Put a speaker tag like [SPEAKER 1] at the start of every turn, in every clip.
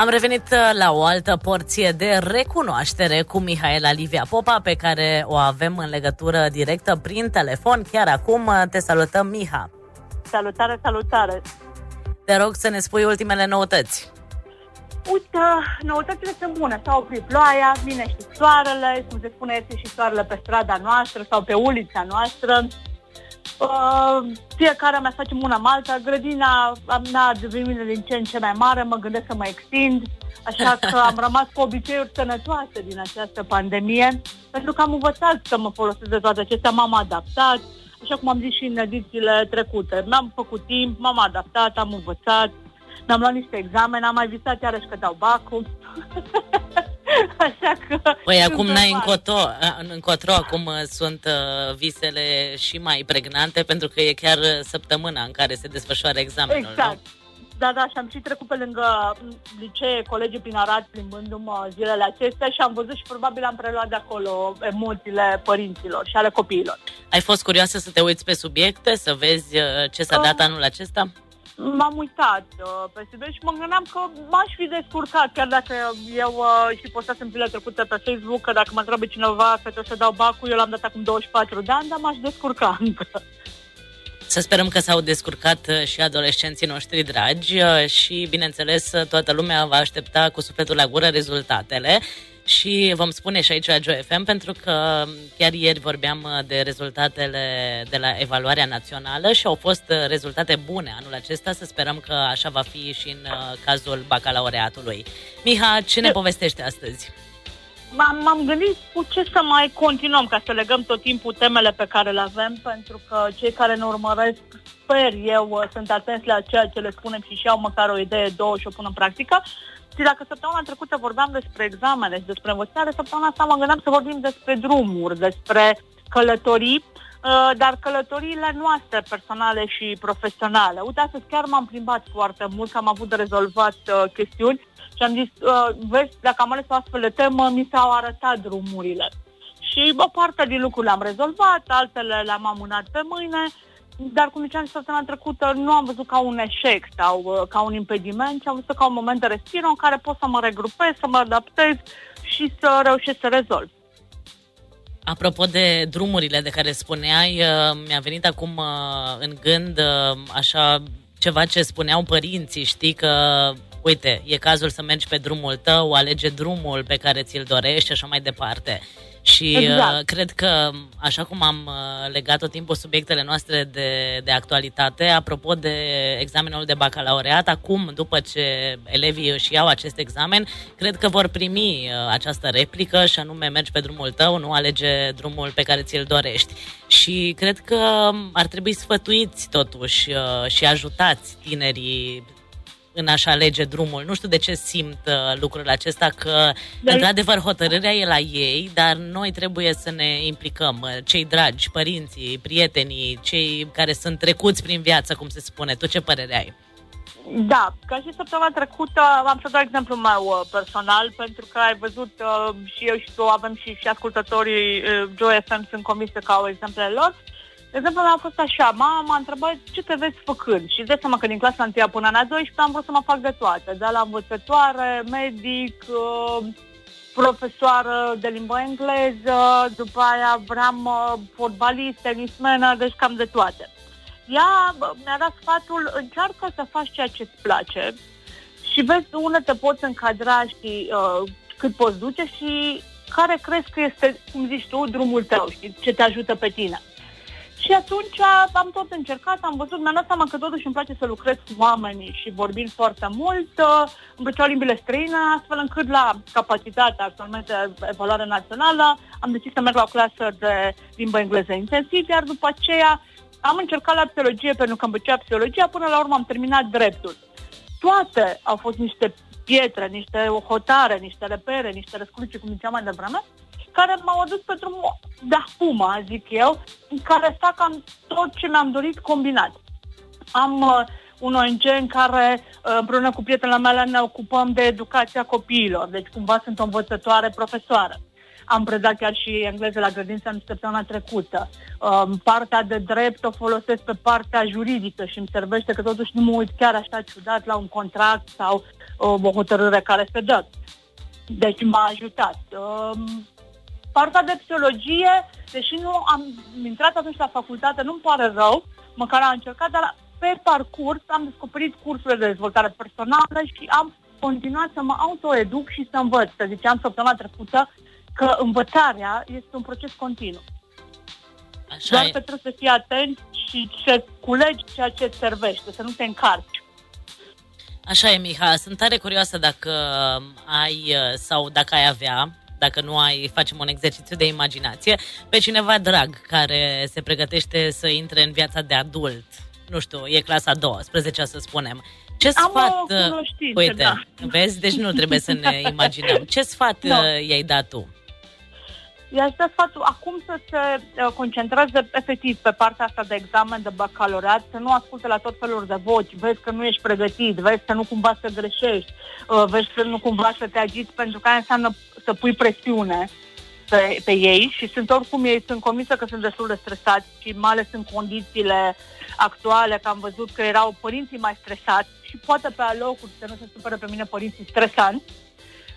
[SPEAKER 1] Am revenit uh, la o altă porție de recunoaștere cu Mihaela Livia Popa, pe care o avem în legătură directă prin telefon. Chiar acum uh, te salutăm, Miha.
[SPEAKER 2] Salutare, salutare!
[SPEAKER 1] Te rog să ne spui ultimele noutăți.
[SPEAKER 2] Uite, noutățile sunt bune. S-a oprit ploaia, vine și soarele, cum se spune, este și soarele pe strada noastră sau pe ulița noastră. Uh, fiecare mai facem una malta, grădina mea devine din ce în ce mai mare, mă gândesc să mă extind, așa că am rămas cu obiceiuri sănătoase din această pandemie, pentru că am învățat să mă folosesc de toate acestea, m-am adaptat, așa cum am zis și în edițiile trecute. Mi-am făcut timp, m-am adaptat, am învățat, mi-am luat niște examene, am mai visat iarăși că dau bacul. Așa că...
[SPEAKER 1] Păi acum n-ai încotro, încotro, acum uh, sunt uh, visele și mai pregnante pentru că e chiar uh, săptămâna în care se desfășoară examenul,
[SPEAKER 2] Exact.
[SPEAKER 1] nu?
[SPEAKER 2] Da, da, și am și trecut pe lângă licee, colegii prin Arad, plimbându-mă zilele acestea și am văzut și probabil am preluat de acolo emoțiile părinților și ale copiilor.
[SPEAKER 1] Ai fost curioasă să te uiți pe subiecte, să vezi ce s-a dat anul acesta?
[SPEAKER 2] M-am uitat uh, pe subiect și mă gândeam că m-aș fi descurcat, chiar dacă eu uh, și postasem zilele trecute pe Facebook, că dacă mă întreabă cineva că trebuie să dau bacul, eu l-am dat acum 24 de ani, dar m-aș descurca încă.
[SPEAKER 1] Să sperăm că s-au descurcat uh, și adolescenții noștri dragi uh, și, bineînțeles, uh, toată lumea va aștepta cu sufletul la gură rezultatele și vom spune și aici la Joy FM pentru că chiar ieri vorbeam de rezultatele de la evaluarea națională și au fost rezultate bune anul acesta, să sperăm că așa va fi și în cazul bacalaureatului. Miha, ce ne povestește astăzi?
[SPEAKER 2] M-am, m-am gândit cu ce să mai continuăm, ca să legăm tot timpul temele pe care le avem, pentru că cei care ne urmăresc, sper eu, sunt atenți la ceea ce le spunem și și-au măcar o idee, două și o pun în practică. Și dacă săptămâna trecută vorbeam despre examene și despre învățare, săptămâna asta mă gândeam să vorbim despre drumuri, despre călătorii, uh, dar călătoriile noastre personale și profesionale. Uite, astăzi chiar m-am plimbat foarte mult, că am avut de rezolvat uh, chestiuni și am zis, uh, vezi, dacă am ales o astfel de temă, mi s-au arătat drumurile. Și o parte din lucruri le-am rezolvat, altele le-am amânat pe mâine, dar cum ziceam săptămâna trecută, nu am văzut ca un eșec sau uh, ca un impediment, ci am văzut ca un moment de respiro în care pot să mă regrupez, să mă adaptez și să reușesc să rezolv.
[SPEAKER 1] Apropo de drumurile de care spuneai, uh, mi-a venit acum uh, în gând uh, așa ceva ce spuneau părinții, știi că uite, e cazul să mergi pe drumul tău, alege drumul pe care ți-l dorești și așa mai departe. Și exact. uh, cred că, așa cum am uh, legat tot timpul subiectele noastre de, de actualitate, apropo de examenul de bacalaureat, acum, după ce elevii își iau acest examen, cred că vor primi uh, această replică și anume mergi pe drumul tău, nu alege drumul pe care ți-l dorești. Și cred că ar trebui sfătuiți totuși uh, și ajutați tinerii în a-și alege drumul. Nu știu de ce simt uh, lucrul acesta, că de într-adevăr hotărârea e la ei, dar noi trebuie să ne implicăm, uh, cei dragi, părinții, prietenii, cei care sunt trecuți prin viață, cum se spune. Tu ce părere ai?
[SPEAKER 2] Da, ca și săptămâna trecută am să dau exemplu meu uh, personal, pentru că ai văzut uh, și eu și tu avem și, și ascultătorii uh, Joy FM sunt convise că au exemplele lor. De exemplu, a fost așa, mama m-a întrebat ce te vezi făcând și de seama că din clasa 1 până la 12 am vrut să mă fac de toate, de la învățătoare, medic, uh, profesoară de limba engleză, după aia vreau uh, fotbalist, tenismenă, deci cam de toate. Ea mi-a dat sfatul, încearcă să faci ceea ce îți place și vezi unde te poți încadra și uh, cât poți duce și care crezi că este, cum zici tu, drumul tău, și ce te ajută pe tine. Și atunci am tot încercat, am văzut, mi-am dat seama că totuși îmi place să lucrez cu oamenii și vorbind foarte mult, uh, îmi plăceau limbile străine, astfel încât la capacitatea actualmente evaluare națională am decis să merg la o clasă de limbă engleză intensiv, iar după aceea am încercat la psihologie pentru că îmi plăcea psihologia, până la urmă am terminat dreptul. Toate au fost niște pietre, niște hotare, niște repere, niște răscruce, cum ziceam mai devreme, care m-au adus pe drumul de acum, zic eu, în care fac am tot ce mi-am dorit combinat. Am uh, un ONG în care uh, împreună cu prietenele mele ne ocupăm de educația copiilor, deci cumva sunt o învățătoare profesoară. Am predat chiar și engleză la grădința în săptămâna trecută. Um, partea de drept o folosesc pe partea juridică și îmi servește că totuși nu mă uit chiar așa ciudat la un contract sau o hotărâre care se dă. Deci m-a ajutat. Um, partea de psihologie, deși nu am intrat atunci la facultate, nu-mi pare rău, măcar am încercat, dar pe parcurs am descoperit cursurile de dezvoltare personală și am continuat să mă autoeduc și să învăț. Să ziceam săptămâna trecută că învățarea este un proces continuu. Așa Doar e. că trebuie să fii atent și să culegi ceea ce îți servește, să nu te încarci.
[SPEAKER 1] Așa e, Miha. Sunt tare curioasă dacă ai sau dacă ai avea dacă nu ai, facem un exercițiu de imaginație, pe cineva drag care se pregătește să intre în viața de adult. Nu știu, e clasa 12, să spunem. Ce
[SPEAKER 2] Am
[SPEAKER 1] sfat...
[SPEAKER 2] O uite, da.
[SPEAKER 1] vezi? Deci nu trebuie să ne imaginăm. Ce sfat no. i-ai dat tu?
[SPEAKER 2] I-aș da sfatul acum să se uh, concentreze efectiv pe partea asta de examen de bacalaureat, să nu asculte la tot felul de voci, vezi că nu ești pregătit, vezi că nu cumva să greșești, uh, vezi că nu cumva să te agiți, pentru că aia înseamnă să pui presiune pe, pe ei și sunt oricum ei sunt convinsă că sunt destul de stresați și mai ales în condițiile actuale, că am văzut că erau părinții mai stresați și poate pe alocuri să nu se supere pe mine părinții stresanți,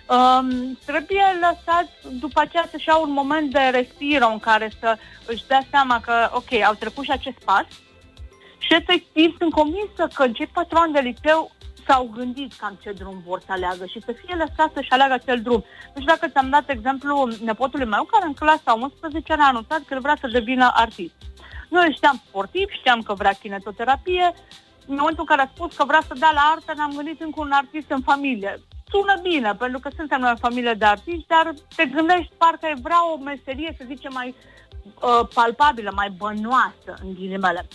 [SPEAKER 2] Um, trebuie lăsat după aceea să-și iau un moment de respiro în care să își dea seama că, ok, au trecut și acest pas și efectiv sunt convinsă că cei patru ani de liceu s-au gândit cam ce drum vor să aleagă și să fie lăsat să-și aleagă acel drum. Nu știu dacă ți-am dat exemplu nepotului meu care în clasa 11 a anunțat că el vrea să devină artist. Noi știam sportiv, știam că vrea kinetoterapie, în momentul în care a spus că vrea să dea la artă, ne-am gândit încă un artist în familie sună bine, pentru că suntem noi o familie de artiști, dar te gândești parcă vrea o meserie, să zicem, mai uh, palpabilă, mai bănoasă, în ghilimele.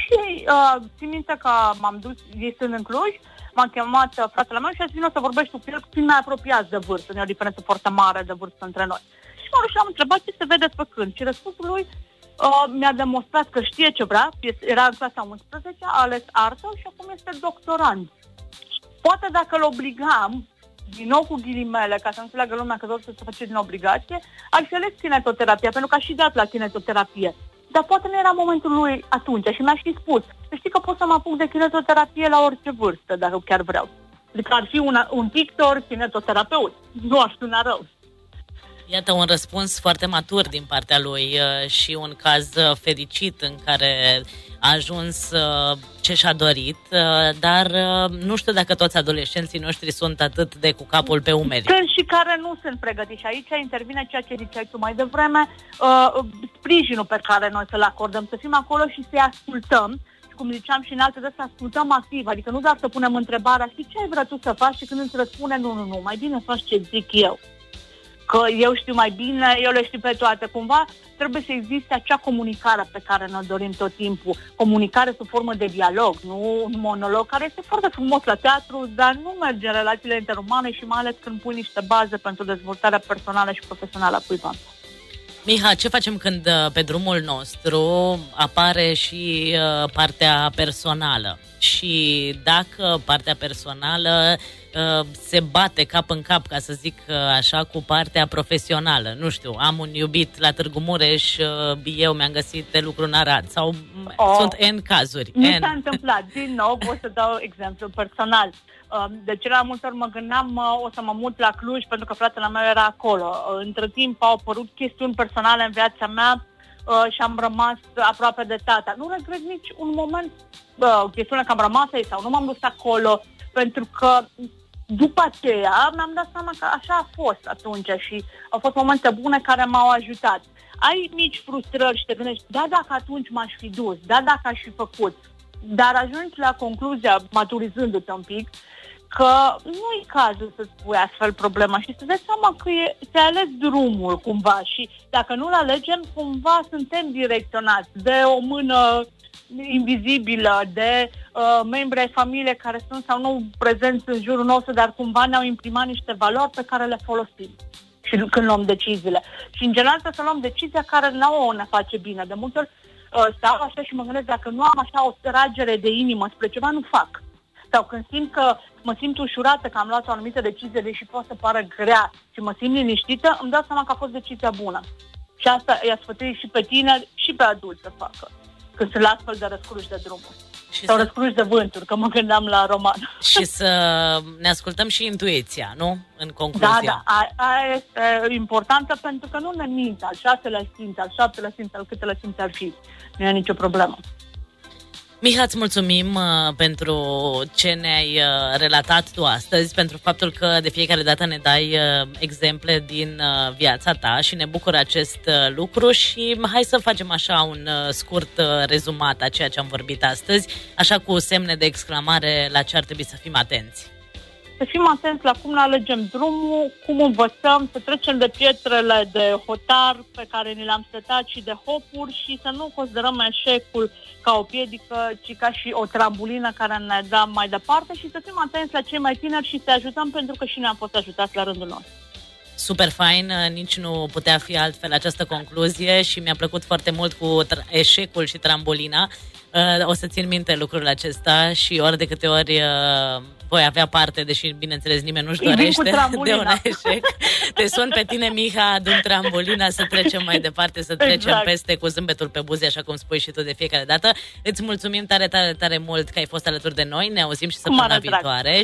[SPEAKER 2] Și uh, țin minte că m-am dus, ei sunt în Cluj, m-am chemat uh, fratele meu și a zis, vină să vorbești cu el, fiind mai apropiat de vârstă, nu e o diferență foarte mare de vârstă între noi. Și mă și am întrebat ce se vede făcând și răspunsul lui uh, mi-a demonstrat că știe ce vrea, era în clasa 11, a ales artă și acum este doctorand. Poate dacă îl obligam, din nou cu ghilimele, ca să nu înțeleagă lumea că totul se face din obligație, ar fi ales kinetoterapia, pentru că a și dat la kinetoterapie. Dar poate nu era momentul lui atunci și mi-a și spus, să știi că pot să mă apuc de kinetoterapie la orice vârstă, dacă chiar vreau. Adică ar fi un, un pictor kinetoterapeut. Nu aș suna rău.
[SPEAKER 1] Iată un răspuns foarte matur din partea lui uh, și un caz uh, fericit în care a ajuns uh, ce și-a dorit, dar nu știu dacă toți adolescenții noștri sunt atât de cu capul pe umeri.
[SPEAKER 2] Sunt și care nu sunt pregătiți. Și aici intervine ceea ce ziceai tu mai devreme, sprijinul pe care noi să-l acordăm, să fim acolo și să-i ascultăm. Cum ziceam și în alte de să ascultăm activ, adică nu doar să punem întrebarea, și ce ai vrea tu să faci? Și când îți răspune, nu, nu, nu, mai bine faci ce zic eu că eu știu mai bine, eu le știu pe toate. Cumva trebuie să existe acea comunicare pe care ne dorim tot timpul. Comunicare sub formă de dialog, nu un monolog, care este foarte frumos la teatru, dar nu merge în relațiile interumane și mai ales când pui niște baze pentru dezvoltarea personală și profesională a cuiva.
[SPEAKER 1] Miha, ce facem când uh, pe drumul nostru apare și uh, partea personală? Și dacă partea personală uh, se bate cap în cap, ca să zic așa, cu partea profesională. Nu știu, am un iubit la Târgu Mureș, eu mi-am găsit de lucru în Arad sau oh, sunt N cazuri.
[SPEAKER 2] Mi s-a întâmplat, din nou, pot să dau exemplu personal. Um, de cele mai multe ori mă gândeam o să mă mut la Cluj pentru că fratele meu era acolo. Uh, între timp au apărut chestiuni personale în viața mea uh, și am rămas aproape de tata. Nu regret nici un moment uh, chestiunea că am rămas aici sau nu m-am dus acolo pentru că după aceea mi-am dat seama că așa a fost atunci și au fost momente bune care m-au ajutat. Ai mici frustrări și te gândești, da, dacă atunci m-aș fi dus, da, dacă aș fi făcut, dar ajungi la concluzia, maturizându-te un pic, că nu e cazul să spui astfel problema și să dai seama că e, ți ales drumul cumva și dacă nu-l alegem, cumva suntem direcționați de o mână invizibilă, de uh, membri ai familiei care sunt sau nu prezenți în jurul nostru, dar cumva ne-au imprimat niște valori pe care le folosim și când luăm deciziile. Și în general să luăm decizia care nouă ne face bine. De multe ori uh, stau așa și mă gândesc, dacă nu am așa o tragere de inimă spre ceva, nu fac sau când simt că mă simt ușurată că am luat o anumită decizie, deși poate să pară grea și mă simt liniștită, îmi dau seama că a fost decizia bună. Și asta i-a sfătuit și pe tineri și pe adulți să facă, când sunt la astfel de răscruși de drumuri. Și Sau să... răspunși de vânturi, că mă gândeam la roman.
[SPEAKER 1] Și să ne ascultăm și intuiția, nu? În concluzie.
[SPEAKER 2] Da, da. Aia este importantă pentru că nu ne mint al șaselea simț, al șaptelea simț, al câtelea simț ar fi. Nu e nicio problemă.
[SPEAKER 1] Miha, îți mulțumim uh, pentru ce ne-ai uh, relatat tu astăzi, pentru faptul că de fiecare dată ne dai uh, exemple din uh, viața ta și ne bucură acest uh, lucru și hai să facem așa un uh, scurt uh, rezumat a ceea ce am vorbit astăzi, așa cu semne de exclamare la ce ar trebui să fim atenți
[SPEAKER 2] să fim atenți la cum ne alegem drumul, cum învățăm, să trecem de pietrele de hotar pe care ni le-am setat și de hopuri și să nu considerăm eșecul ca o piedică, ci ca și o trambulină care ne dă mai departe și să fim atenți la cei mai tineri și să ajutăm pentru că și noi am fost ajutați la rândul nostru.
[SPEAKER 1] Super fain, nici nu putea fi altfel această concluzie și mi-a plăcut foarte mult cu eșecul și trambolina. Uh, o să țin minte lucrul acesta și ori de câte ori uh, voi avea parte, deși bineînțeles nimeni nu-și dorește de un eșec. Te sun pe tine, Miha, dăm trambolina să trecem mai departe, să trecem exact. peste cu zâmbetul pe buze, așa cum spui și tu de fiecare dată. Îți mulțumim tare, tare, tare mult că ai fost alături de noi, ne auzim și săptămâna viitoare.